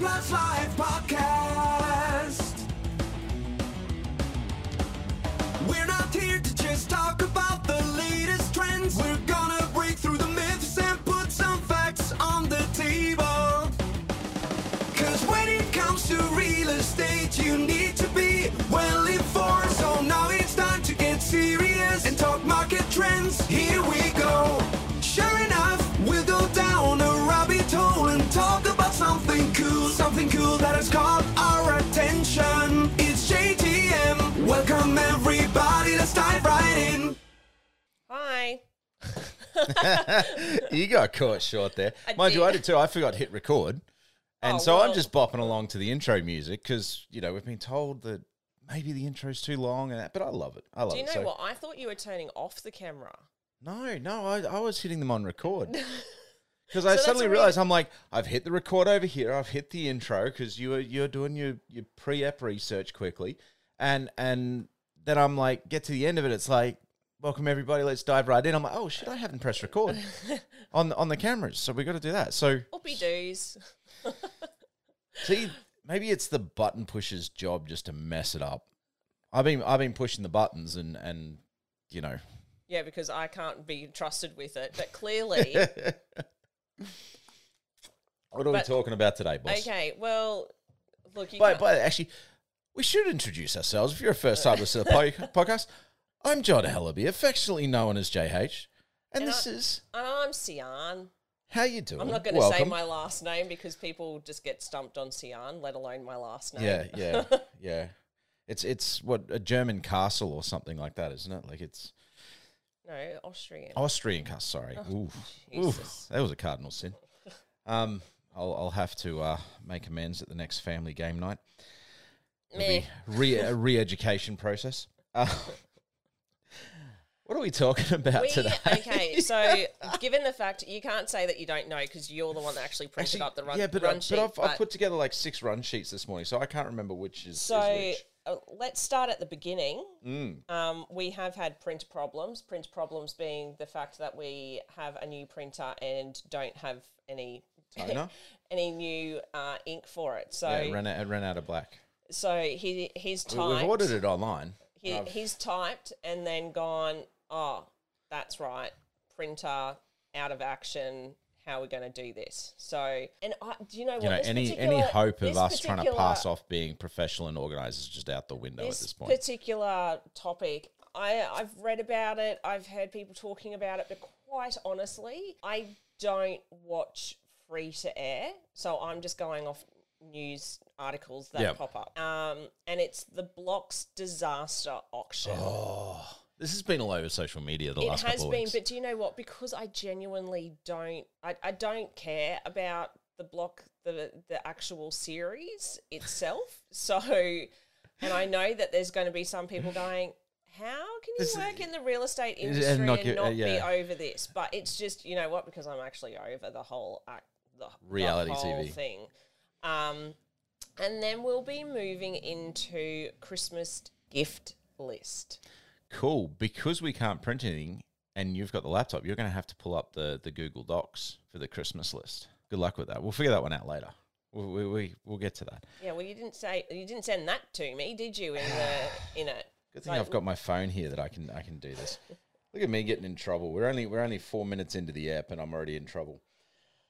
World Class something cool, something cool that has caught our attention. It's JTM. Welcome everybody, let's dive right in. Hi. you got caught short there. I Mind you, I did. did too. I forgot to hit record. And Oh, so I'm just bopping along to the intro music because, you know, we've been told that maybe the intro's too long and that, but I love it. I love it. Do you it. know So- what? I thought you were turning off the camera. No, no, I, I was hitting them on record. Because I that's suddenly realized I'm like, I've hit the record over here. I've hit the intro because you were you're doing your, your pre-app research quickly, and and then I'm like, get to the end of it. It's like, welcome everybody. Let's dive right in. I'm like, oh shit, I haven't pressed record on on the cameras, so we got to do that. So Whoopie doos. see, maybe it's the button pusher's job just to mess it up. I've been I've been pushing the buttons and and you know Yeah, because I can't be trusted with it. But clearly, what are But- we talking about today, boss? okay. Well, look, you But, but actually, we should introduce ourselves. If you're a first time listener to the po- podcast, I'm John Hellaby, affectionately known as JH, and, And this I- is and I'm Sian. how you doing. I'm not going to say my last name because people just get stumped on Sian, let alone my last name. Yeah, yeah, yeah. It's it's what a German castle or something like that, isn't it? Like it's no, Austrian. Austrian castle. Sorry, Oh, that was a cardinal sin. Um, I'll I'll have to uh, make amends at the next family game night. Meh. re a re-education process. Uh, what are we talking about We, today? okay, so given the fact you can't say that you don't know because you're the one that actually printed Actually, up the run, yeah, but, run uh, sheet. but I've, I've put together like six run sheets this morning, so I can't remember which is, So is which. Uh, let's start at the beginning. Mm. Um, we have had print problems. Print problems being the fact that we have a new printer and don't have any Toner? any new uh, ink for it. So yeah, it ran out, it ran out of black. so he he's We, typed. we've ordered it online. He, I've- he's typed and then gone. Oh, that's right. Printer out of action. How we're we going to do this? So, and I, do you know what? you know, any any hope of us trying to pass off being professional and organized is just out the window at this this point. particular topic, I I've read about it. I've heard people talking about it, but quite honestly, I don't watch free to air, so I'm just going off news articles that Yep. pop up. Um, and it's the Blocks disaster auction. oh, this has been all over social media the it last couple of It has been, weeks. but do you know what? Because I genuinely don't, I, I don't care about the block, the the actual series itself. So, and I know that there's going to be some people going, "How can you This- work in the real estate and industry and not not, get- uh, be over this?" But it's just, you know what? Because I'm actually over the whole act, the Reality the whole TV. thing. Um, and then we'll be moving into Christmas gift list. Cool because we can't print anything, and you've got the laptop. You're going to have to pull up the the Google Docs for the Christmas list. Good luck with that. We'll figure that one out later. We we, we we'll get to that. Yeah, well, you didn't say you didn't send that to me, did you? In the in it. Good thing Like- I've got my phone here that I can I can do this. Look at me getting in trouble. We're only we're only four minutes into the app, and I'm already in trouble.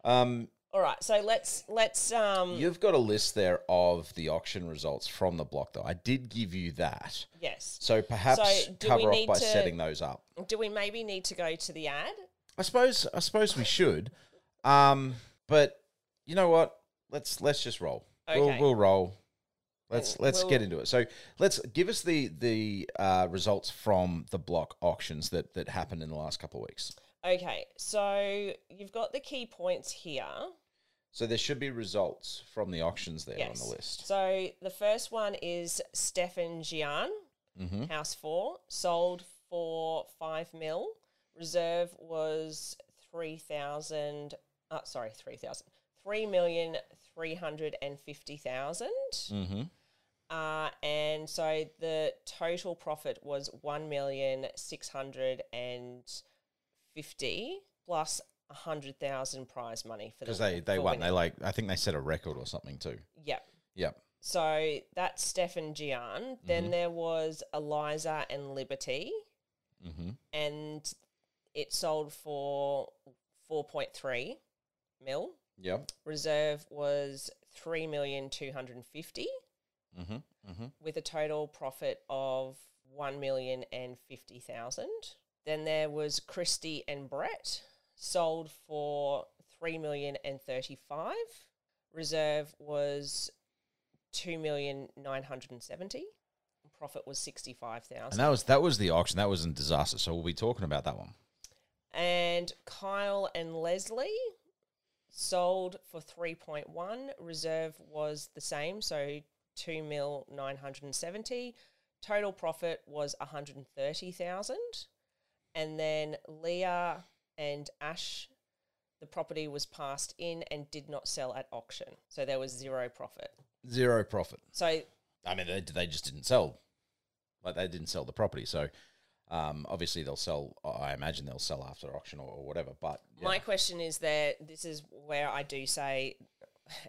Um, All right, so let's let's um You've got a list there of the auction results from the block, though. I did give you that. yes. So perhaps So do we cover off need by to- setting those up. Do we maybe need to go to the ad? I suppose I suppose we should. Um, but you know what? Let's let's just roll. Okay. We'll we'll roll. Let's let's we'll- get into it. So let's give us the the uh, results from the block auctions that that happened in the last couple of weeks. Okay, so you've got the key points here. So there should be results from the auctions there Yes. on the list. So the first one is Steph and Gian, Mm-hmm. House Four, sold for five mil. Reserve was three thousand. Uh, sorry, three thousand. Three million three hundred and fifty thousand. Mm-hmm. Uh, and so the total profit was one million six hundred and fifty plus hundred thousand prize money for the Because they, they won. They like I think they set a record or something too. Yep. Yep. So that's Steph and Gian. Mm-hmm. Then there was Eliza and Liberty, Mm-hmm. and it sold for four point three mil. Yep. Reserve was three million two hundred and fifty, Mm-hmm. Mm-hmm. with a total profit of one million and fifty thousand. Then there was Christie and Brett, sold for three million and thirty-five. Reserve was two million nine hundred and seventy. Profit was sixty-five And that was that was the auction. That was a disaster. So we'll be talking about that one. And Kyle and Leslie sold for 3.1. Reserve was the same, so 2 mil 970. Total profit was 130,000. And then Leah and Ash, the property was passed in and did not sell at auction. So there was zero profit. Zero profit. So I mean, they, they just didn't sell. Like they didn't sell the property. So um, obviously they'll sell. I imagine they'll sell after auction or, or whatever. But yeah. My question is that this is where I do say,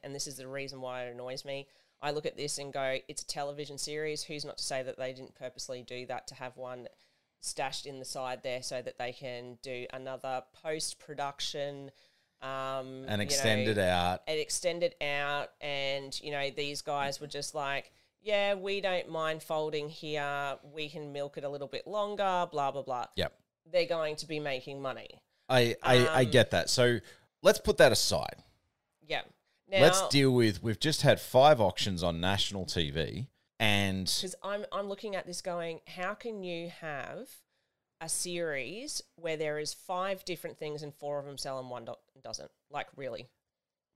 and this is the reason why it annoys me. I look at this and go, it's a television series. Who's not to say that they didn't purposely do that to have one stashed in the side there so that they can do another post production um, and extend it out. and extend it out. And, you know, these guys were just like, yeah, we don't mind folding here. We can milk it a little bit longer, blah, blah, blah. Yep. They're going to be making money. I, I, I Um, get that. So let's put that aside. Yeah. Now, let's deal with. We've just had five auctions on national TV, and because I'm I'm looking at this going, how can you have a series where there is five different things and four of them sell and one do- doesn't? Like really?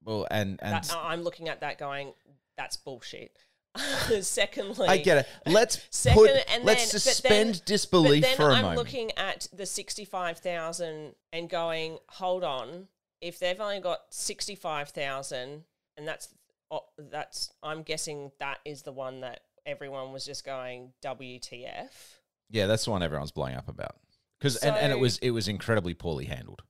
well, and and That, I'm looking at that going, that's bullshit. Secondly, I get it. Let's Second, put. and let's then- suspend then- disbelief but then for a I'm moment. looking at the sixty-five thousand and going, hold on, if they've only got sixty-five thousand, and that's oh, that's I'm guessing that is the one that everyone was just going WTF. yeah, that's the one everyone's blowing up about. Because and, and it was it was incredibly poorly handled,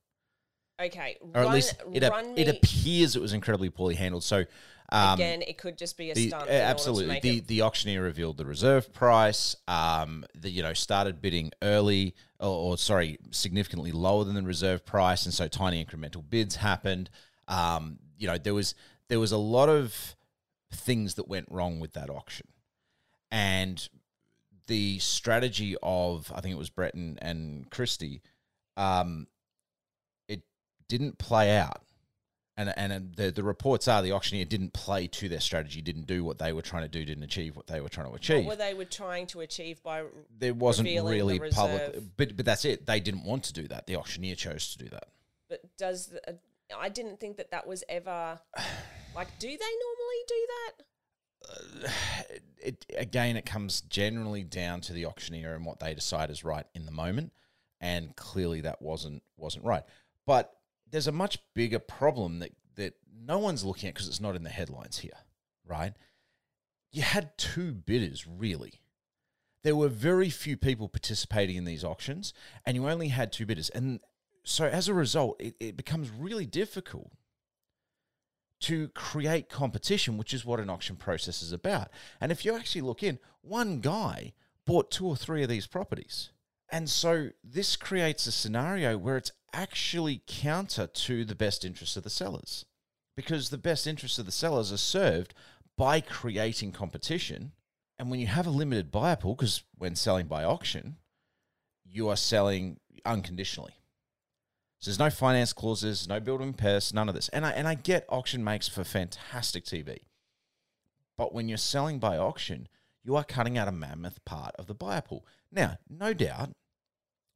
Okay, or run, at least it ap- it appears it was incredibly poorly handled. So um, again. It could just be a stunt. to absolutely the it- the auctioneer revealed the reserve price um the you know started bidding early or, or sorry significantly lower than the reserve price and so tiny incremental bids happened um you know there was there was a lot of things that went wrong with that auction and the strategy of i think it was Breton and, Kristy um it didn't play out and and the the reports are the auctioneer didn't play to their strategy, didn't do what they were trying to do, didn't achieve what they were trying to achieve. what were they were trying to achieve by there wasn't revealing the really public, but but that's it. They didn't want to do that. The auctioneer chose to do that. But does the, uh, I didn't think that that was ever like? Do they normally do that? It again, it comes generally down to the auctioneer and what they decide is right in the moment, and clearly that wasn't wasn't right. But there's a much bigger problem that that no one's looking at because it's not in the headlines here, right? You had two bidders really. There were very few people participating in these auctions, and you only had two bidders. And so as a result, it, it becomes really difficult to create competition, which is what an auction process is about. And if you actually look in, one guy bought two or three of these properties. And so this creates a scenario where it's actually counter to the best interests of the sellers. Because the best interests of the sellers are served by creating competition. And when you have a limited buyer pool, because when selling by auction, you are selling unconditionally. So there's no finance clauses, no building pairs, none of this. And I and I get auction makes for fantastic TV. But when you're selling by auction, you are cutting out a mammoth part of the buyer pool. Now, no doubt,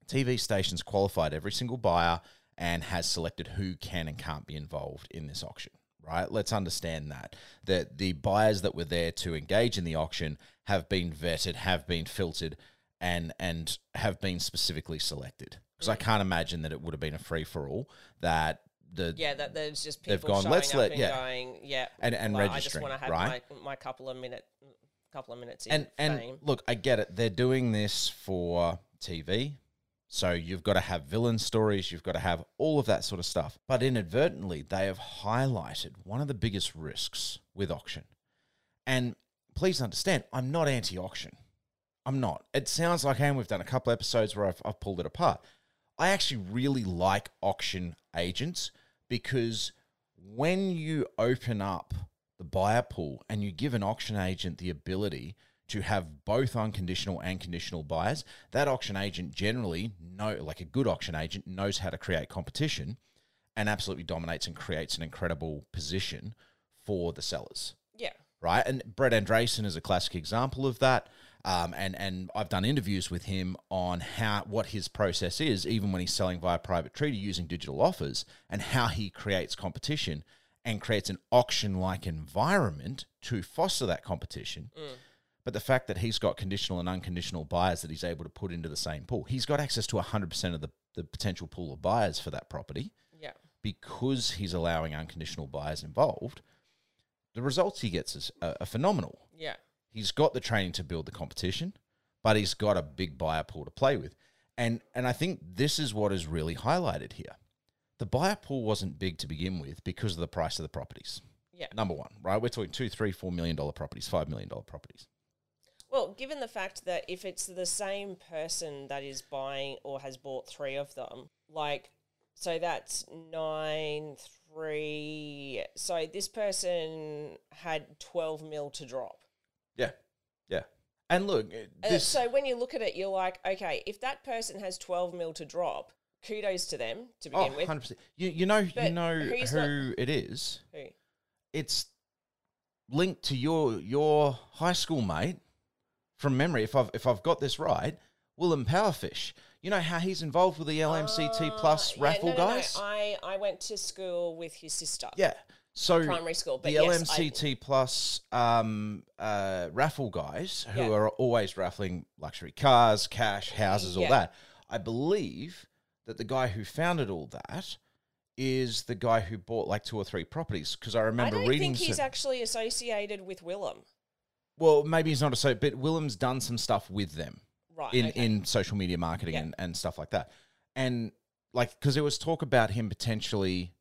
TV stations qualified every single buyer and has selected who can and can't be involved in this auction. Right? Let's understand that. That the buyers that were there to engage in the auction have been vetted, have been filtered, and and have been specifically selected. Because I can't imagine that it would have been a free for all. That the Yeah, that there's just They've gone, "Let's let- and yeah." going, yeah, And- and like, I just registering, want to have right? my, my couple of minute, couple of minutes in and and fame. look, I get it. They're doing this for TV, So you've got to have villain stories, you've got to have all of that sort of stuff. But inadvertently, they have highlighted one of the biggest risks with auction. And please understand, I'm not anti auction. I'm not. It sounds like I am. We've done a couple episodes where I've, I've pulled it apart. I actually really like auction agents because when you open up the buyer pool and you give an auction agent the ability to have both unconditional and conditional buyers, that auction agent generally know like a good auction agent knows how to create competition and absolutely dominates and creates an incredible position for the sellers Yeah. right? And Brett Andreessen is a classic example of that. Um, and and I've done interviews with him on how what his process is, even when he's selling via private treaty using digital offers, and how he creates competition and creates an auction-like environment to foster that competition. But the fact that he's got conditional and unconditional buyers that he's able to put into the same pool, he's got access to 100% of the, the potential pool of buyers for that property Yeah. because he's allowing unconditional buyers involved. The results he gets is, are, are phenomenal Yeah. He's got the training to build the competition, but he's got a big buyer pool to play with. And and I think this is what is really highlighted here. The buyer pool wasn't big to begin with because of the price of the properties. Yeah. Number one, right? We're talking two, three, four million dollar properties, five million dollar properties. Well, given the fact that if it's the same person that is buying or has bought three of them, like, so that's nine, three. So this person had 12 mil to drop. Yeah, yeah. And look, Uh, so when you look at it, you're like, okay, if that person has 12 mil to drop, kudos to them to oh, begin with. 100%. You, you know, you know who it is. Who? It's linked to your your high school mate from memory. If I've if I've got this right, Willem Powerfish. You know how he's involved with the LMCT Ah, Plus yeah, raffle no, no, no. guys. I, I went to school with his sister. Yeah. So Primary school, but the yes, I- LMCT Plus um, uh, raffle guys who Yeah. are always raffling luxury cars, cash, houses, all Yeah. that. I believe that the guy who founded all that is the guy who bought like two or three properties because I I remember don't reading. think he's some- actually associated with Willem. well, maybe he's not a so, but Willem's done some stuff with them Right. in okay. in social media marketing Yeah. and, and stuff like that. And like because there was talk about him potentially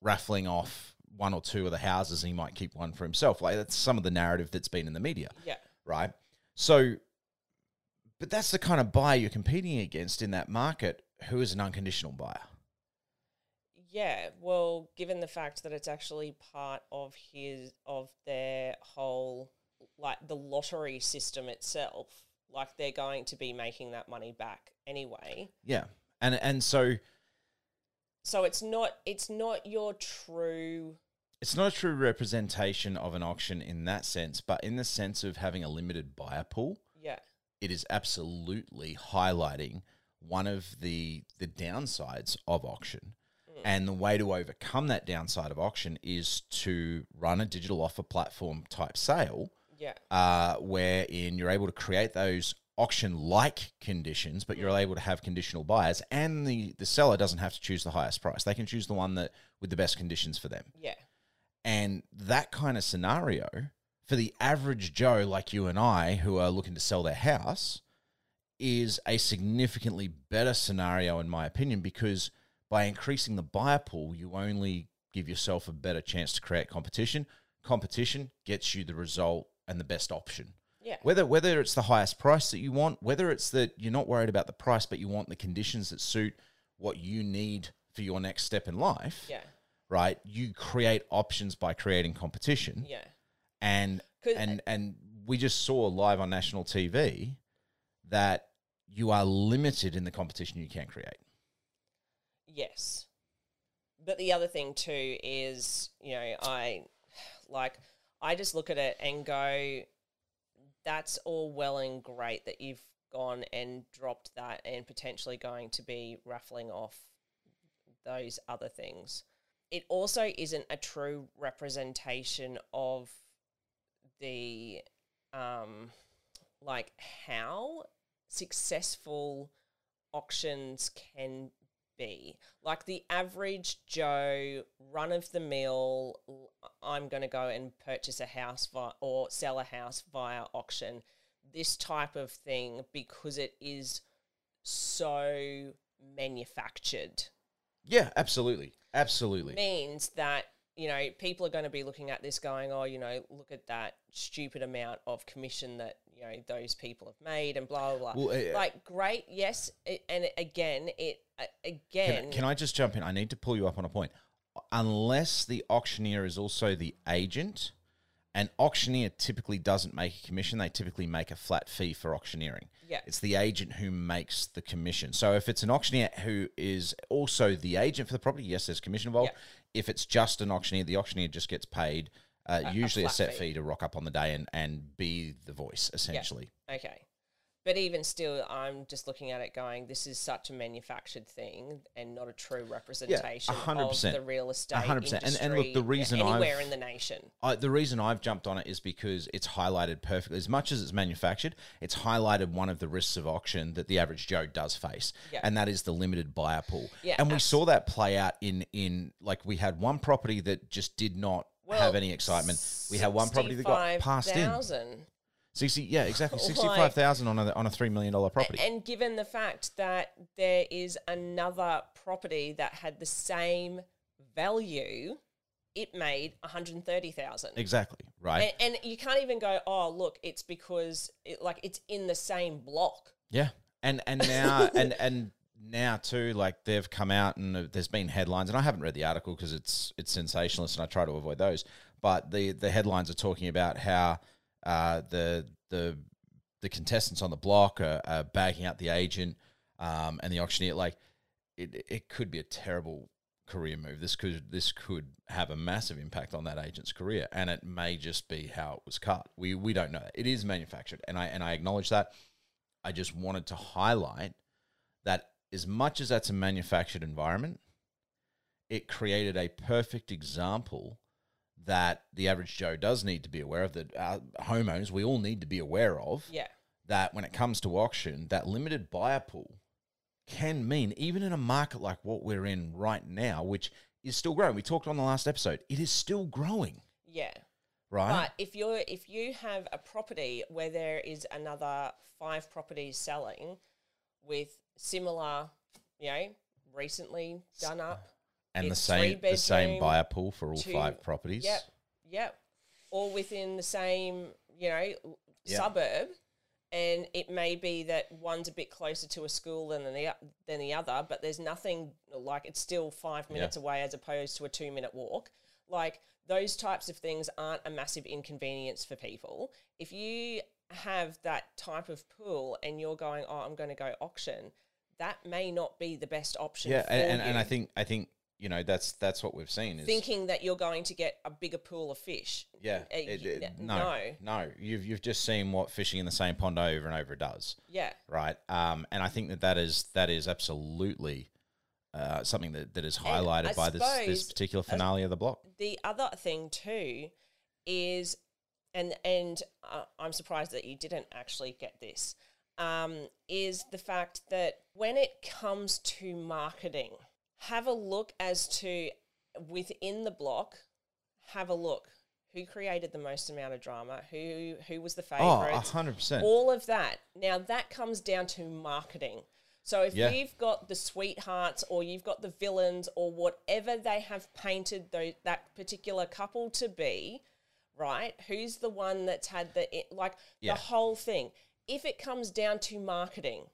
raffling off one or two of the houses and he might keep one for himself. Like that's some of the narrative that's been in the media, yeah. right? So but that's the kind of buyer you're competing against in that market who is an unconditional buyer. Yeah, well, given the fact that it's actually part of his of their whole like the lottery system itself, like they're going to be making that money back anyway. Yeah. And and so So it's not it's not your true it's not a true representation of an auction in that sense, but in the sense of having a limited buyer pool. yeah. it is absolutely highlighting one of the the downsides of auction. And the way to overcome that downside of auction is to run a digital offer platform type sale, Yeah. uh, wherein you're able to create those auction like conditions, but you're mm. able to have conditional buyers, and the the seller doesn't have to choose the highest price. They can choose the one that with the best conditions for them. Yeah. And that kind of scenario for the average Joe like you and I who are looking to sell their house is a significantly better scenario, in my opinion, because by increasing the buyer pool, you only give yourself a better chance to create competition. Competition gets you the result and the best option. Yeah. Whether whether it's the highest price that you want, whether it's that you're not worried about the price, but you want the conditions that suit what you need for your next step in life Yeah. right? You create options by creating competition, Yeah. and and and we just saw live on national TV that you are limited in the competition you can create. Yes. But the other thing too is, you know, I like I just look at it and go that's all well and great that you've gone and dropped that and potentially going to be raffling off those other things. It also isn't a true representation of the um like how successful auctions can be. Like the average Joe, run of the mill, I'm going to go and purchase a house via, or sell a house via auction. This type of thing, because it is so manufactured Yeah, absolutely, absolutely. means that you know people are going to be looking at this going oh you know look at that stupid amount of commission that you know those people have made and blah blah blah Well, uh, like great yes it, and again it uh, Can, again can I just jump in? I need to pull you up on a point. Unless the auctioneer is also the agent, an auctioneer typically doesn't make a commission. They typically make a flat fee for auctioneering. Yeah. It's the agent who makes the commission. So if it's an auctioneer who is also the agent for the property, yes, there's commission involved. If it's just an auctioneer, the auctioneer just gets paid uh, usually a, flat set fee. fee to rock up on the day and, and be the voice, essentially. Okay. But even still, I'm just looking at it going, this is such a manufactured thing and not a true representation of 100%. the real estate 100%. And- industry and look, the reason anywhere I've- in the nation. I, the reason I've jumped on it is because it's highlighted perfectly. As much as it's manufactured, it's highlighted one of the risks of auction that the average Joe does face, Yeah. and that is the limited buyer pool. Yeah, and we abs- saw that play out in in like we had one property that just did not have any excitement. We had one property that got passed in. 65,000. Sixty, yeah, exactly, sixty-five thousand on a on a three million dollar property. And given the fact that there is another property that had the same value, it made 130,000. exactly right. And, and you can't even go, oh, look, it's because it, like it's in the same block. Yeah, and and now and and now too, like they've come out and there's been headlines, and I haven't read the article because it's it's sensationalist, and I try to avoid those. But the the headlines are talking about how uh, the the the contestants on the block are, are bagging out the agent um, and the auctioneer. Like it, it could be a terrible career move. This could this could have a massive impact on that agent's career, and it may just be how it was cut. We we don't know. It is manufactured, and I and I acknowledge that. I just wanted to highlight that as much as that's a manufactured environment, it created a perfect example that the average Joe does need to be aware of, that homeowners, we all need to be aware of, Yeah. that when it comes to auction, that limited buyer pool can mean, even in a market like what we're in right now, which is still growing. We talked on the last episode, it is still growing, Yeah. right? But if you're if you have a property where there is another five properties selling with similar, you know, recently done up, and the same three the same buyer pool for all two- five properties. Yep, yep. Or within the same, you know, Yeah. suburb, and it may be that one's a bit closer to a school than the than the other, but there's nothing like it's still five minutes away as opposed to a two minute walk. Like those types of things aren't a massive inconvenience for people. If you have that type of pool and you're going, oh, I'm going to go auction, that may not be the best option. yeah, for and, and, and I think I think you know that's that's what we've seen is thinking that you're going to get a bigger pool of fish. yeah Uh, it- it- no no. no you've you've just seen what fishing in the same pond over and over does Yeah. right um and I think that that is that is absolutely uh, something that, that is highlighted by this this particular finale of the block The other thing too is, and and uh, I'm surprised that you didn't actually get this, um, is the fact that when it comes to marketing, have a look as to within the block, have a look who created the most amount of drama, who who was the favorite. oh favorite, hundred percent all of that. Now that comes down to marketing. So if Yeah. you've got the sweethearts or you've got the villains or whatever they have painted tho- that particular couple to be, right? Who's the one that's had the like Yeah. the whole thing? If it comes down to marketing,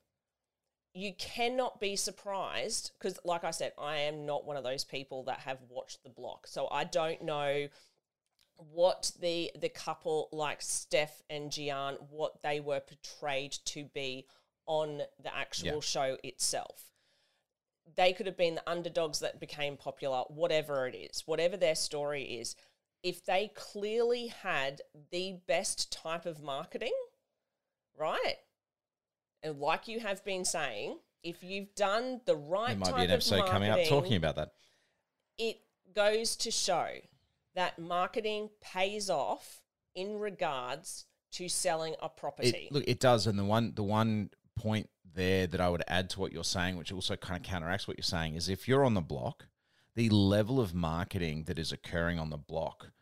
you cannot be surprised because like I said, I am not one of those people that have watched the block. So I don't know what the the couple like Steph and Gian what they were portrayed to be on the actual Yeah. show itself. They could have been the underdogs that became popular, whatever it is, whatever their story is. If they clearly had the best type of marketing, right? And like you have been saying, if you've done the right there might be an episode coming up talking about that. it goes to show that marketing pays off in regards to selling a property. It, look, it does, and the one the one point there that I would add to what you're saying, which also kind of counteracts what you're saying, is if you're on the block, the level of marketing that is occurring on the block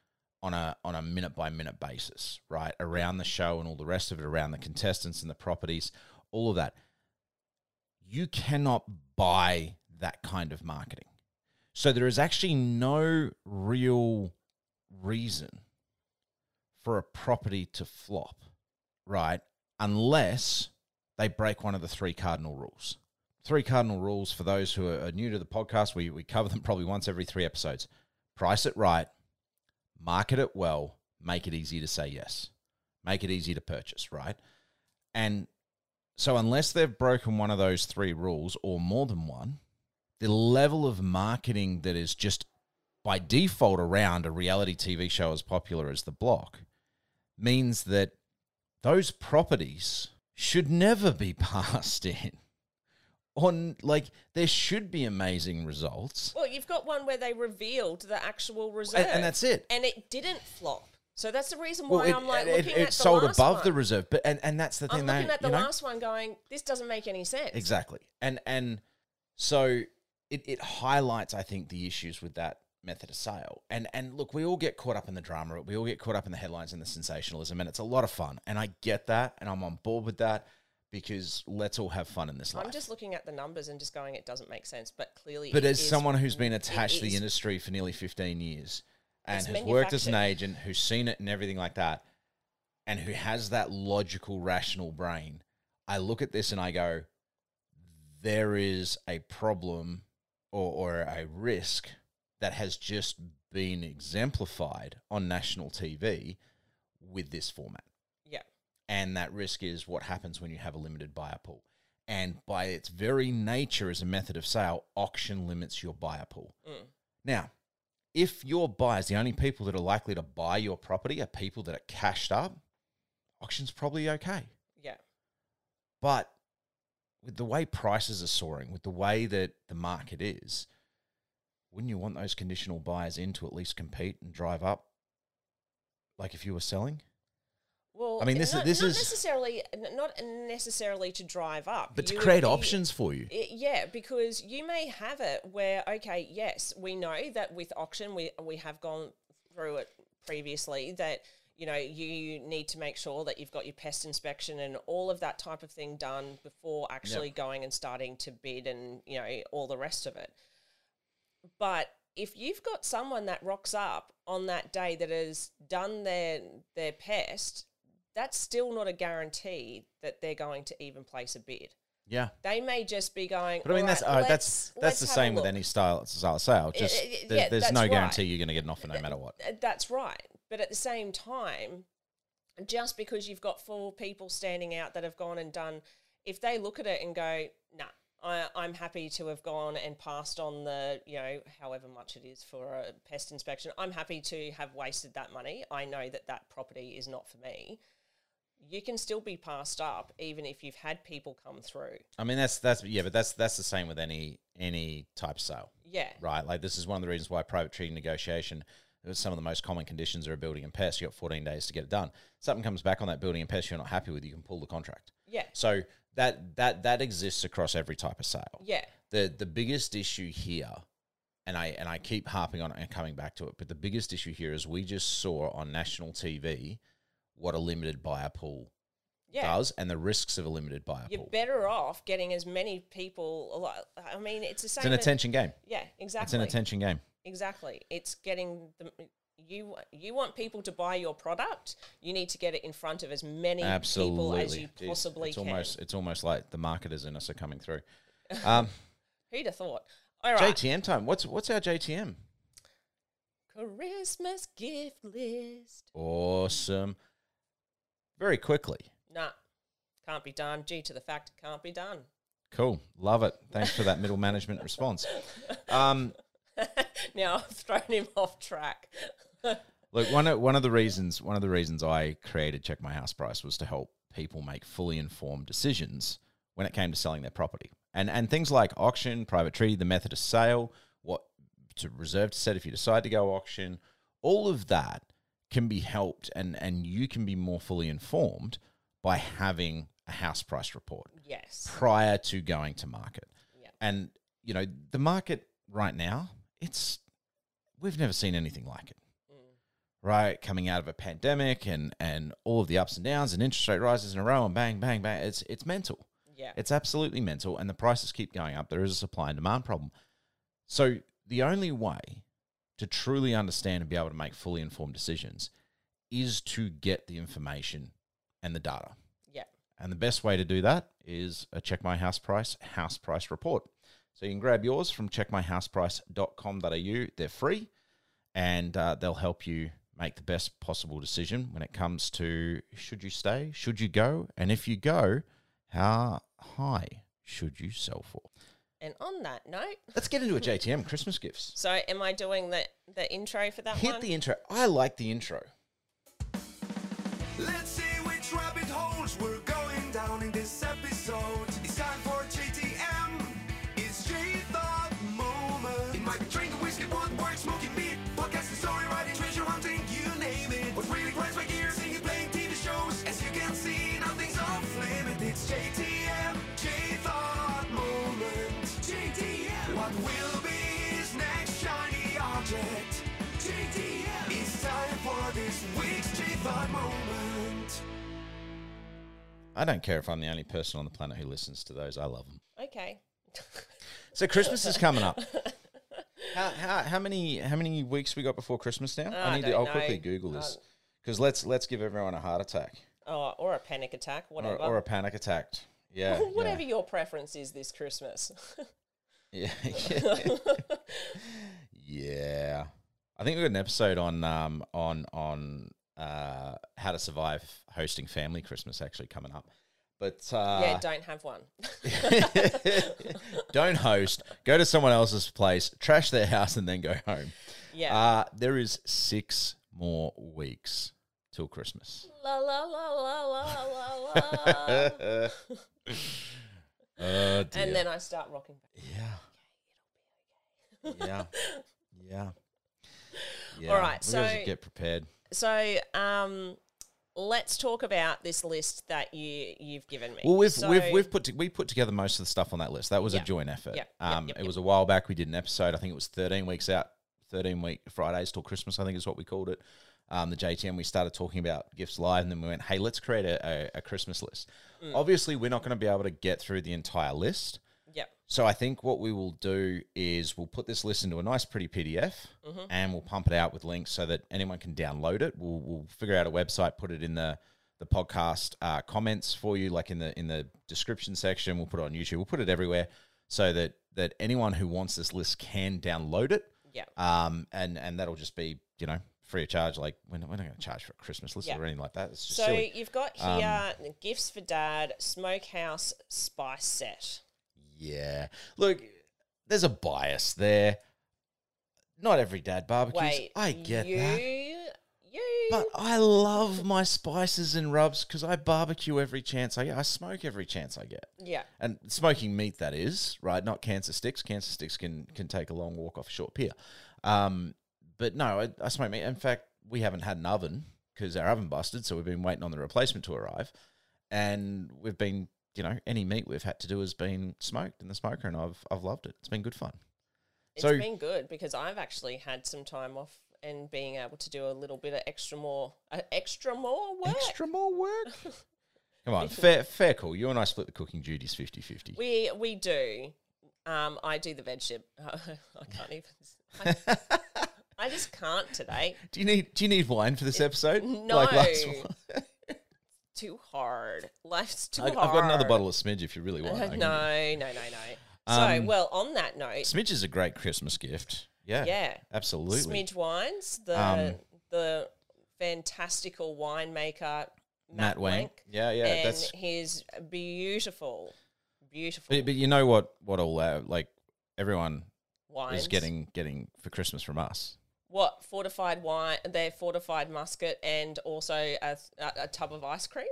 on a on a minute by minute basis, right? Around the show and all the rest of it, around the contestants and the properties, all of that. you cannot buy that kind of marketing. So there is actually no real reason for a property to flop, right? Unless they break one of the three cardinal rules. Three cardinal rules for those who are new to the podcast, we, we cover them probably once every three episodes. Price it right, market it well, make it easy to say yes, make it easy to purchase, right? And so, unless they've broken one of those three rules or more than one, the level of marketing that is just by default around a reality TV show as popular as The Block means that those properties should never be passed in. On like, there should be amazing results, Well, you've got one where they revealed the actual reserve, and, and that's it. and it didn't flop. So that's the reason Well, why it, I'm like it, looking it at the sold last above one. the reserve, but and, and that's the thing. I'm they, looking at the you know, last one, going, this doesn't make any sense. Exactly. And and so it, it highlights, I think, the issues with that method of sale. And and look, we all get caught up in the drama. We all get caught up in the headlines and the sensationalism, and it's a lot of fun. And I get that, and I'm on board with that because let's all have fun in this life. I'm just looking at the numbers and just going, it doesn't make sense. But clearly, but it as someone who's been attached to the industry for nearly 15 years and has worked as an agent, who's seen it and everything like that, and who has that logical, rational brain, I look at this and I go, there is a problem or, or a risk that has just been exemplified on national TV with this format. yeah, And that risk is what happens when you have a limited buyer pool. And by its very nature as a method of sale, auction limits your buyer pool. Mm. Now, if your buyers, the only people that are likely to buy your property are people that are cashed up, auction's probably okay. yeah, But with the way prices are soaring, with the way that the market is, wouldn't you want those conditional buyers in to at least compete and drive up? Like if you were selling? Well, I mean, this is- not, this not is- necessarily not necessarily to drive up, But to create you- options for you. I- yeah, because you may have it where okay, yes, we know that with auction we we have gone through it previously that you know you need to make sure that you've got your pest inspection and all of that type of thing done before actually going and starting to bid and you know all the rest of it. But if you've got someone that rocks up on that day that has done their their pest, that's still not a guarantee that they're going to even place a bid. Yeah. They may just be going. But I mean, "All that's right, uh, that's that's the same with any style style of sale. Just there- yeah, there's no right. guarantee you're going to get an offer no matter what. That's right. But at the same time, just because you've got four people standing out that have gone and done, if they look at it and go, nah, I, I'm happy to have gone and passed on the, you know, however much it is for a pest inspection, I'm happy to have wasted that money. I know that that property is not for me. You can still be passed up even if you've had people come through. I mean, that's that's yeah, but that's that's the same with any any type of sale. Yeah. right? Like this is one of the reasons why private treaty negotiation. Was some of the most common conditions are a building and pest. You got 14 days to get it done. Something comes back on that building and pest you're not happy with, you can pull the contract. Yeah. So that that that exists across every type of sale. Yeah. The the biggest issue here, and I and I keep harping on it and coming back to it, but the biggest issue here is we just saw on national TV what a limited buyer pool Yeah. does and the risks of a limited buyer pool. You're pool. better off getting as many people. I mean, it's the same. It's an as- attention game. Yeah, exactly. It's an attention game. Exactly. It's getting the you you want people to buy your product. You need to get it in front of as many Absolutely. people as you possibly it's can. Almost, it's almost like the marketers in us are coming through. Um, Who'd have thought? All right. JTM time. What's what's our JTM? Christmas gift list. Awesome. Very quickly. Nah, can't be done. Due to the fact it can't be done. Cool. Love it. Thanks for that middle management response. Um, now I've thrown him off track. look, one of one of the reasons one of the reasons I created Check My House Price was to help people make fully informed decisions when it came to selling their property. And and things like auction, private treaty, the method of sale, what to reserve to set if you decide to go auction, all of that can be helped and and you can be more fully informed by having a house price report yes. prior to going to market. Yeah. And you know, the market right now, it's we've never seen anything like it. Mm. Right, coming out of a pandemic and and all of the ups and downs and interest rate rises in a row and bang bang bang, it's it's mental. Yeah. It's absolutely mental, and the prices keep going up. There is a supply and demand problem. So the only way to truly understand and be able to make fully informed decisions is to get the information and the data. Yeah. And the best way to do that is a check my house price house price report. So you can grab yours from checkmyhouseprice.com.au. They're free and uh, they'll help you make the best possible decision when it comes to should you stay, should you go, and if you go, how high should you sell for? And on that note, Let's get into a JTM Christmas gifts. so am I doing the the intro for that Hit one? the intro. I like the intro. Let's see which rabbit holes we're going down in this I don't care if I'm the only person on the planet who listens to those. I love them. okay. So Christmas is coming up. How, how, how many how many weeks we got before Christmas now? I I need to. I'll know. quickly Google this Um, because let's let's give everyone a heart attack Oh, or a panic attack, whatever. or a panic attack. Yeah, whatever your preference is this Christmas. Yeah, yeah, yeah. I think we got an episode on um on on uh how to survive hosting family Christmas actually coming up. But uh, yeah, don't have one. don't host. Go to someone else's place, trash their house, and then go home. Yeah. Uh, there is six more weeks till Christmas. la la la la la la la. oh and then I start rocking. back. yeah, yeah, yeah, yeah. All right, we so- get prepared. So, um, let's talk about this list that you you've given me. Well, we've So- we've we've put to, we put together most of the stuff on that list. That was Yeah. a joint effort. Yeah, yeah, Um, yep, it was a while back. We did an episode. I think it was thirteen weeks out, thirteen week Fridays till Christmas. I think is what we called it. Um, the JTM. We started talking about gifts live, and then we went, "Hey, let's create a, a, a Christmas list." Mm. Obviously, we're not going to be able to get through the entire list. So I think what we will do is we'll put this list into a nice, pretty PDF, Mm-hmm. and we'll pump it out with links so that anyone can download it. We'll, we'll figure out a website, put it in the the podcast uh, comments for you, like in the in the description section. We'll put it on YouTube. We'll put it everywhere so that that anyone who wants this list can download it. Yep. Um, and and that'll just be you know free of charge. Like we're not, we're not going to charge for a Christmas list Yeah. or anything like that. It's just So silly. you've got Um, here gifts for dad, smokehouse spice set. Yeah. Look, there's a bias there. Not every dad barbecues. Wait, I get you, that. You, But I love my spices and rubs because I barbecue every chance I get. I smoke every chance I get. yeah, And smoking meat, that is, right? Not cancer sticks. Cancer sticks can, can take a long walk off a short pier. Um, but no, I, I smoke meat. In fact, we haven't had an oven because our oven busted. So we've been waiting on the replacement to arrive. And we've been, you know, any meat we've had to do has been smoked in the smoker. And I've, I've loved it. It's been good fun. it's So- been good because I've actually had some time off and being able to do a little bit of extra more, uh, extra more work. Extra more work. Come on, fair, fair call. You and I split the cooking duties 50 50. We we do. Um, I do the veg chip. I can't even. I, I just can't today. Do you need do you need wine for this episode? No. one? Too hard. Life's too I, I've got another bottle of Smidge if you really want. I can- no, no, no, no. so, Um, well, on that note, Smidge is a great Christmas gift. Yeah, yeah, absolutely. Smidge Wines, the Um, the fantastical winemaker Matt, Matt Wenk. Wenk, Yeah, yeah. and that's his beautiful, beautiful but, but you know what? What all uh, like everyone wines is getting getting for Christmas from us. What fortified wine, their fortified muscat, and also a, a, a tub of ice cream.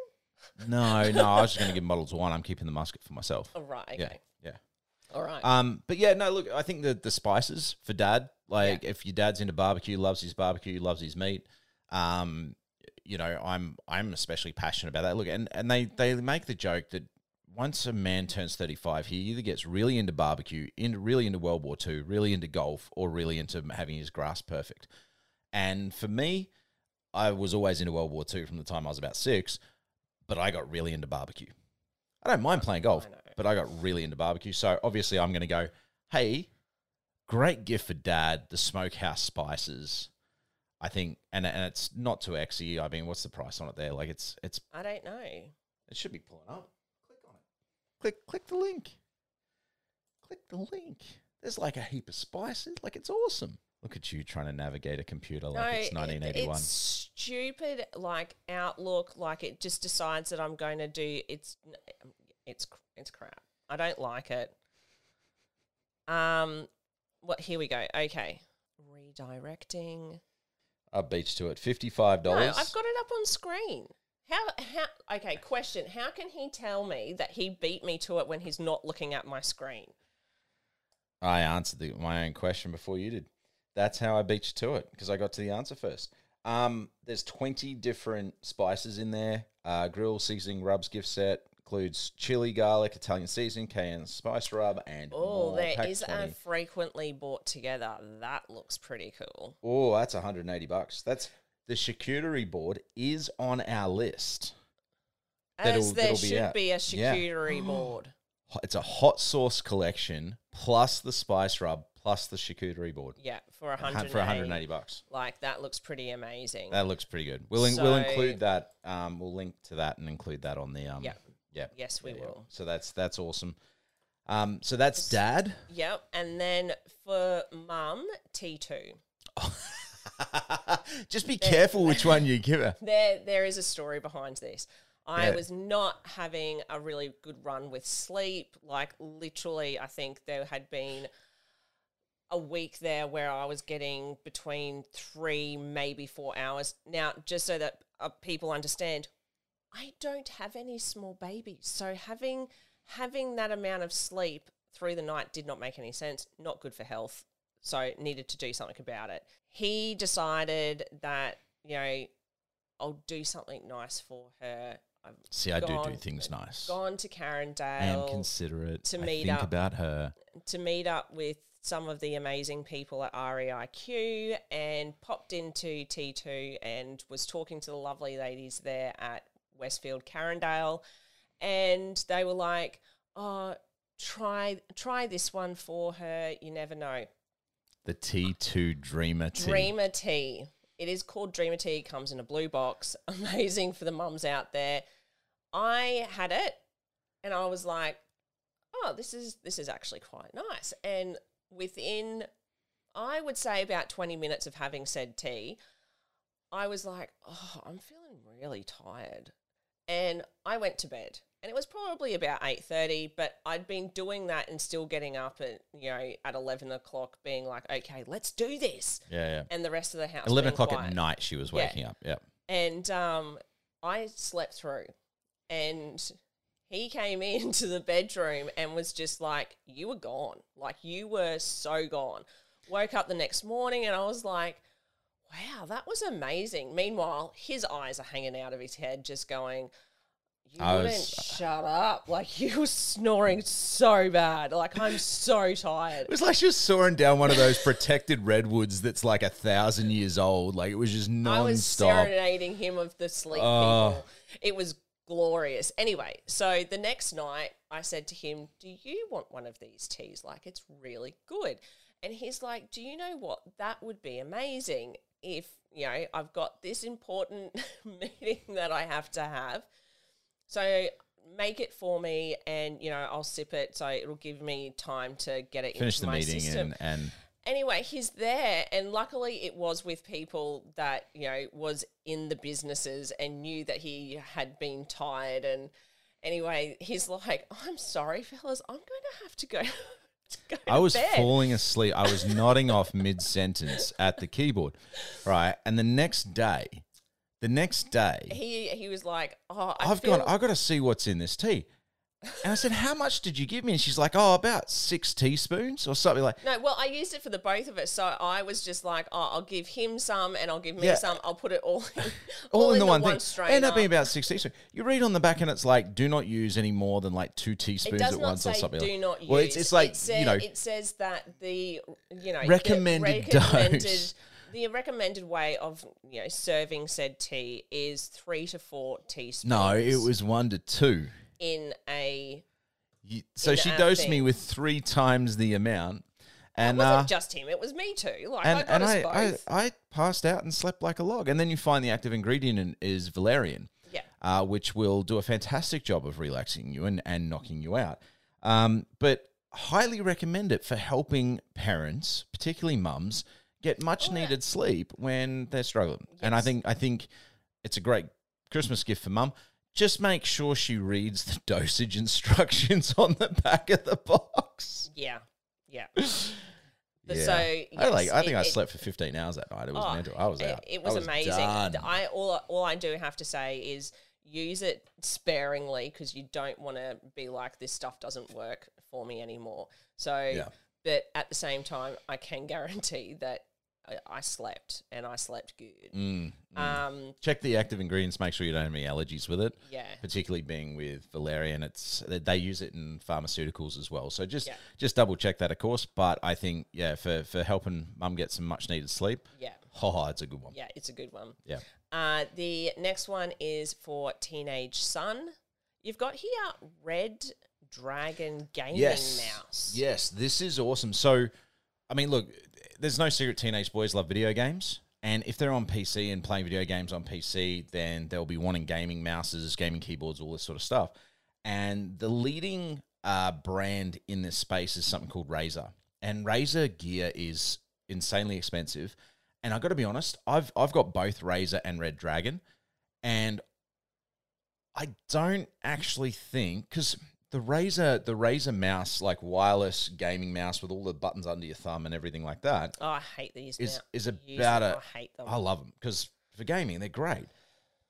No, no. I was just going to give of wine. I'm keeping the muscat for myself. All right. okay, Yeah, yeah. all right. Um, but yeah, no. Look, I think the the spices for dad. Like, if your dad's into barbecue, loves his barbecue, loves his meat. Um, you know, I'm I'm especially passionate about that. Look, and and they they make the joke that once a man turns 35, he either gets really into barbecue, into really into World War II, really into golf, or really into having his grass perfect. And for me, I was always into World War II from the time I was about six, but I got really into barbecue. I don't mind playing golf, I but I got really into barbecue. So obviously, I'm going to go. Hey, great gift for dad. The smokehouse spices. I think, and and it's not too exy. I mean, what's the price on it there? Like it's it's I don't know. it should be pulling up. Click. Click click the link. Click the link. There's like a heap of spices. Like it's awesome. Look at you trying to navigate a computer like no, it's 1981. It's stupid. Like Outlook, like it just decides that I'm going to do. It's it's it's crap. I don't like it. Um, what? Here we go. Okay, redirecting. I beach to it. Fifty-five No, dollars. I've got it up on screen. How? How? Okay. Question: How can he tell me that he beat me to it when he's not looking at my screen? I answered the, my own question before you did. That's how I beat you to it because I got to the answer first. Um, there's 20 different spices in there. Uh, grill seasoning rubs gift set includes chili, garlic, Italian seasoning, cayenne spice rub, and Oh, there Pack is 20. a frequently bought together. That looks pretty cool. Oh, that's 180 bucks. That's the charcuterie board is on our list. As there be should out. be a Yeah. charcuterie board. It's a hot sauce collection plus the spice rub plus the charcuterie board Yeah, for a hundred for 180 bucks. Like that looks pretty amazing. That looks pretty good. We'll in, we'll include that. Um, we'll link to that and include that on the um. Yeah. Yeah. Yes, we Yeah, yeah. will. So that's that's awesome. Um, so that's dad. Yep. And then for mum, T two. Just be careful which one you give her. There there is a story behind this. I Yeah. was not having a really good run with sleep. Like literally, I think there had been a week there where I was getting between three, maybe four hours. Now, just so that uh, people understand, I don't have any small babies, so having having that amount of sleep through the night did not make any sense. Not good for health. So needed to do something about it. He decided that you know I'll do something nice for her. I've See, I do do things nice. gone to I am Carindale considerate. to I meet think up. about her. to meet up with some of the amazing people at REIQ and popped into T2 and was talking to the lovely ladies there at Westfield Carindale and they were like, "Oh, try try this one for her, you never know." The T2 Dreamer tea. Dreamer tea. It is called Dreamer tea. Comes in a blue box. Amazing for the mums out there. I had it and I was like, oh, this is this is actually quite nice. And within I would say about 20 minutes of having said tea, I was like, oh, I'm feeling really tired. And I went to bed. And it was probably about 8.30, but I'd been doing that and still getting up at, you know, at 11 o'clock being like, okay, let's do this. Yeah, yeah. And the rest of the house 11 o'clock quiet. at night, she was Yeah. waking up. Yeah. And um, I slept through. And he came into the bedroom and was just like, You were gone. Like, you were so gone. Woke up the next morning and I was like, Wow, that was amazing. Meanwhile, his eyes are hanging out of his head, just going, You I wouldn't was- uh, shut up. Like, you were snoring so bad. Like, I'm so tired. It was like she was soaring down one of those protected redwoods that's like a thousand years old. Like it was just non-stop. I was non-stop. serenading him of the sleep people. It was glorious. Anyway, so the next night I said to him, Do you want one of these teas? Like, it's really good. And he's like, Do you know what? That would be amazing if, you know, I've got this important meeting that I have to have. So make it for me and, you know, I'll sip it. So it'll give me time to get it Finish into the my meeting system and, and anyway, he's there, and luckily it was with people that you know was in the businesses and knew that he had been tired. And anyway, he's like, "I'm sorry, fellas, I'm going to have to go." to go I was bed." falling asleep. I was nodding off mid sentence at the keyboard, right? And the next day, the next day, He he was like, "Oh, I I've feel, gone. I got to see what's in this tea. And I said, "How much did you give me?" And she's like, "Oh, about six teaspoons or something like." No, well, I used it for the both of us, so I was just like, "Oh, I'll give him some, and I'll give me Yeah. some. I'll put it all in, All, in the one, thing. strainer." Ended up being about six teaspoons. You read on the back and it's like, "Do not use any more than like two teaspoons does at not once" say or something. do like. not use. Well, it's it's like it you know, it says that the you know the Recommended recommended dose. The recommended way of you know serving said tea is three to four teaspoons. no, it was one to two. in a. You- so In she our dosed me with three times the amount, and it wasn't uh, just him; it was me too. Like and I got and us I, I both. I passed out and slept like a log. And then you find the active ingredient in, is valerian, yeah, uh, which will do a fantastic job of relaxing you and, and knocking you out. Um, but highly recommend it for helping parents, particularly mums, get much Oh, yeah. needed sleep when they're struggling. And I think I think it's a great Christmas gift for mum. Just make sure she reads the dosage instructions on the back of the box. yeah, yeah. But Yeah. so I like. I think it- I slept for 15 hours that night. It was Oh, mental. I was it, out. It I was, amazing. done. I all all I do have to say is use it sparingly because you don't want to be like this stuff doesn't work for me anymore. So, Yeah. but at the same time, I can guarantee that I, I slept and I slept good. Mm, mm. Um, Check the active ingredients. Make sure you don't have any allergies with it. yeah, particularly being with valerian it's they- use it in pharmaceuticals as well so just Yeah. just double check that of course but i think yeah for for helping mum get some much needed sleep yeah, oh it's a good one yeah. It's a good one. yeah Uh, the next one is for teenage son. You've got here Red Dragon Gaming Mouse. yes this is awesome so i mean look there's no secret teenage boys love video games and if they're on PC and playing video games on PC, then they'll be wanting gaming mouses, gaming keyboards, all this sort of stuff. And the leading uh, brand in this space is something called Razer. And Razer gear is insanely expensive. And I got to be honest, I've I've got both Razer and Redragon, and I don't actually think because the Razer the Razer mouse, like wireless gaming mouse with all the buttons under your thumb and everything like that, Oh, I hate these. is now. is about a I hate them. I love them because for gaming they're great,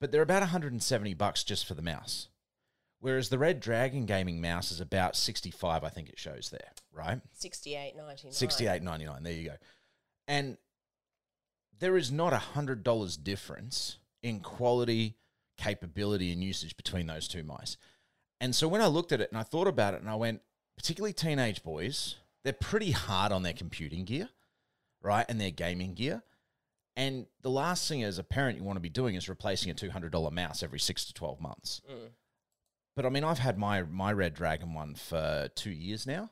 but they're about 170 bucks just for the mouse. Whereas the Redragon gaming mouse is about 65, I think it shows there, right? Sixty-eight ninety-nine. 68.99. There you go. And there is not a hundred dollars difference in quality, capability, and usage between those two mice. And so when I looked at it and I thought about it, and I went, particularly teenage boys, they're pretty hard on their computing gear, right, and their gaming gear. And the last thing as a parent you want to be doing is replacing a two hundred dollar mouse every six to twelve months. Mm. But I mean, I've had my my Redragon one for two years now,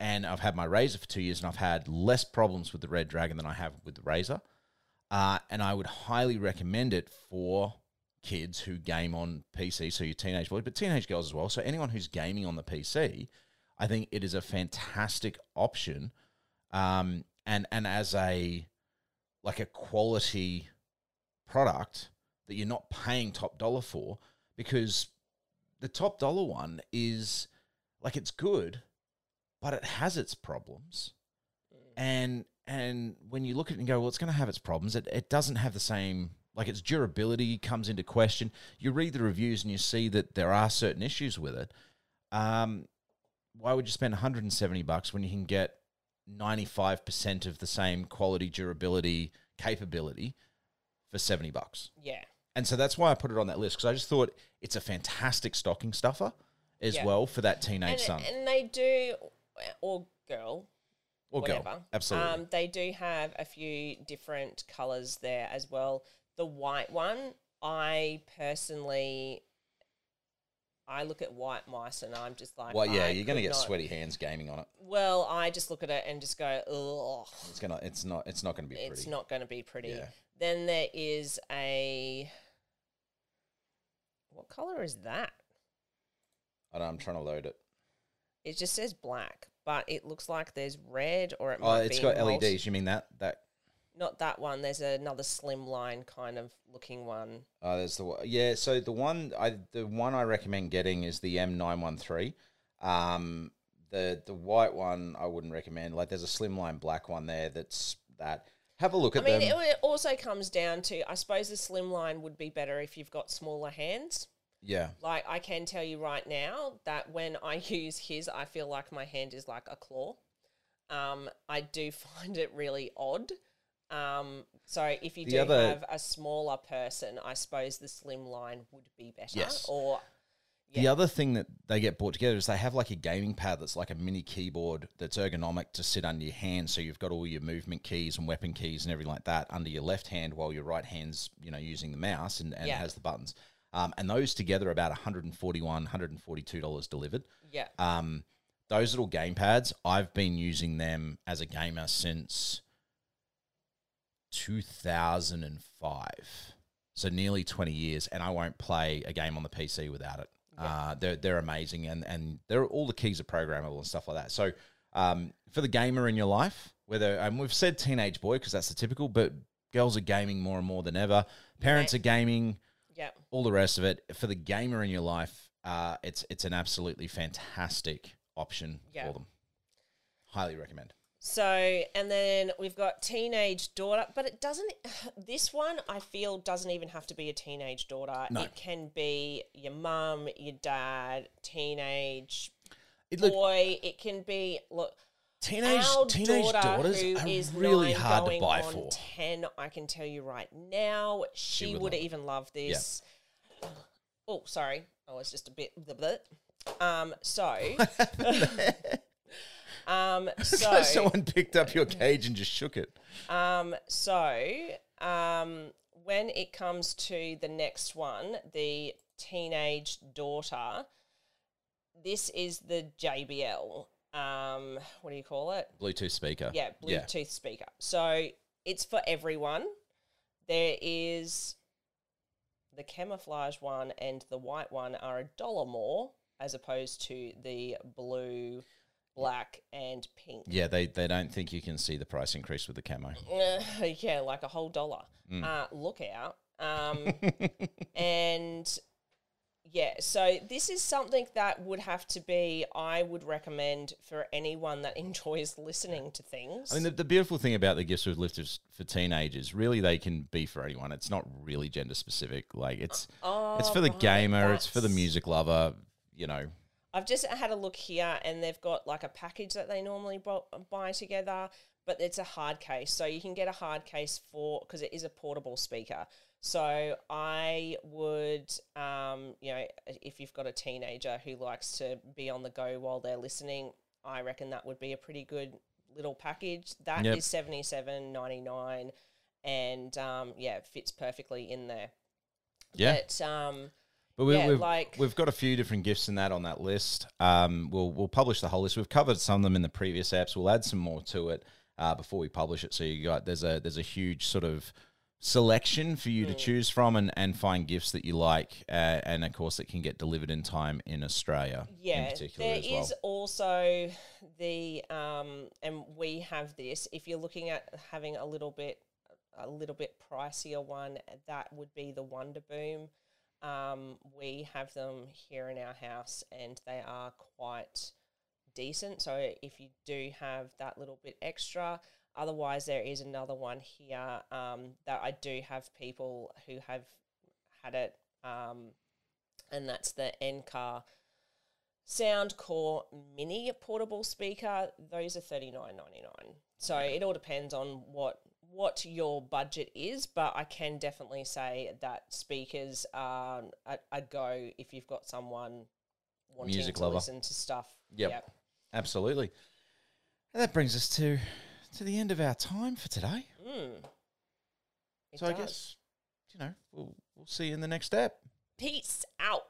and I've had my Razer for two years, and I've had less problems with the Redragon than I have with the Razer. Uh, and I would highly recommend it for kids who game on PC, so your teenage boys, but teenage girls as well. So anyone who's gaming on the PC, I think it is a fantastic option. Um, and and as a like a quality product that you're not paying top dollar for, because the top dollar one is like it's good, but it has its problems. And and when you look at it and go, well, it's going to have its problems. It it doesn't have the same like its durability comes into question. You read the reviews and you see that there are certain issues with it. Um, why would you spend 170 bucks when you can get 95% of the same quality, durability, capability for 70 bucks? Yeah. And so that's why I put it on that list because I just thought it's a fantastic stocking stuffer as Yeah. well for that teenage And, son and they do, or girl, or whatever. girl. Absolutely. Um, they do have a few different colors there as well. The white one, I personally, I look at white mice and I'm just like, well, yeah, I you're going to get not- sweaty hands gaming on it. Well, I just look at it and just go, ugh, It's gonna. It's not. It's not going to be pretty. it's not going to be pretty. Yeah. Then there is a, what color is that? I don't, I'm trying to load it. It just says black, but it looks like there's red or it Oh, might it's be got LEDs. You mean that? That. Not that one. There's another slimline kind of looking one. Oh, there's the one. Yeah. So the one I the one I recommend getting is the M913. Um, the the white one I wouldn't recommend. Like there's a slimline black one there. That's that. Have a look I at mean, them. it also comes down to I suppose the slimline would be better if you've got smaller hands. yeah. Like I can tell you right now that when I use his, I feel like my hand is like a claw. Um, I do find it really odd. Um, so if you The do other- have a smaller person, I suppose the slim line would be better. Yes. Or The other thing that they get brought together is they have like a gaming pad that's like a mini keyboard that's ergonomic to sit under your hand. So you've got all your movement keys and weapon keys and everything like that under your left hand while your right hand's, you know, using the mouse and, and Yeah. has the buttons. Um, and those together are about 141 $142 delivered. Yeah. Um, those little game pads, I've been using them as a gamer since 2005. So nearly 20 years, and I won't play a game on the PC without it. Uh, they're, they're amazing, and, and they're, all the keys are programmable and stuff like that. So um, for the gamer in your life, whether, and we've said teenage boy because that's the typical, but girls are gaming more and more than ever. Parents Right. are gaming Yeah. all the rest of it. For the gamer in your life, uh, it's it's an absolutely fantastic option Yeah. for them. Highly recommend. So, and then we've got teenage daughter, but it doesn't, this one I feel doesn't even have to be a teenage daughter. No. It can be your mum, your dad, teenage It, look, boy. It can be, look, teenage teenage daughter daughters who are is really hard to buy on for. 10, I can tell you right now, she, would would, love it. even love this. Oh, sorry. I was just a bit. Blah, blah. Um, so. um, so. Someone picked up your cage and just shook it. Um, so, um, when it comes to the next one, the teenage daughter, this is the JBL. Um, what do you call it? Bluetooth speaker. Yeah, Bluetooth speaker. So it's for everyone. There is the camouflage one and the white one are a dollar more as opposed to the blue, black, and pink. Yeah, they, they don't think you can see the price increase with the camo. Uh, yeah, like a whole dollar. Mm. Uh, look out. Um, and yeah, so this is something that would have to be, I would recommend for anyone that enjoys listening to things. I mean, the, the beautiful thing about the gifts with lifters for teenagers, really, they can be for anyone. It's not really gender specific. Like it's it's for the Oh, right, gamer, it's for the music lover. You know, I've just had a look here, and they've got like a package that they normally buy together, but it's a hard case, so you can get a hard case for because it is a portable speaker. So I would, um, you know, if you've got a teenager who likes to be on the go while they're listening, I reckon that would be a pretty good little package. That is Yep. seventy seven ninety nine, and um, yeah, it fits perfectly in there. yeah. But um, But we, Yeah, we've, like- we've got a few different gifts in that on that list. Um, we'll we'll publish the whole list. We've covered some of them in the previous apps. We'll add some more to it uh, before we publish it. So you got there's a there's a huge sort of selection for Mm. you to choose from and, and find gifts that you like, uh, and of course it can get delivered in time in Australia. in Yeah, particular there well. is also the um, and we have this. If you're looking at having a little bit, a little bit pricier one, that would be the Wonder Boom. Um, we have them here in our house, and they are quite decent. So if you do have that little bit extra, otherwise there is another one here um, that I do have people who have had it, um, and that's the Anker Soundcore Mini portable speaker. Those are thirty nine ninety nine. So it all depends on what what your budget is, but I can definitely say that speakers are a, a go if you've got someone wanting Music to lover. listen to stuff. Yep. Absolutely. And that brings us to to the end of our time for today. Mm. So I guess you know we'll we'll see you in the next step. Peace out.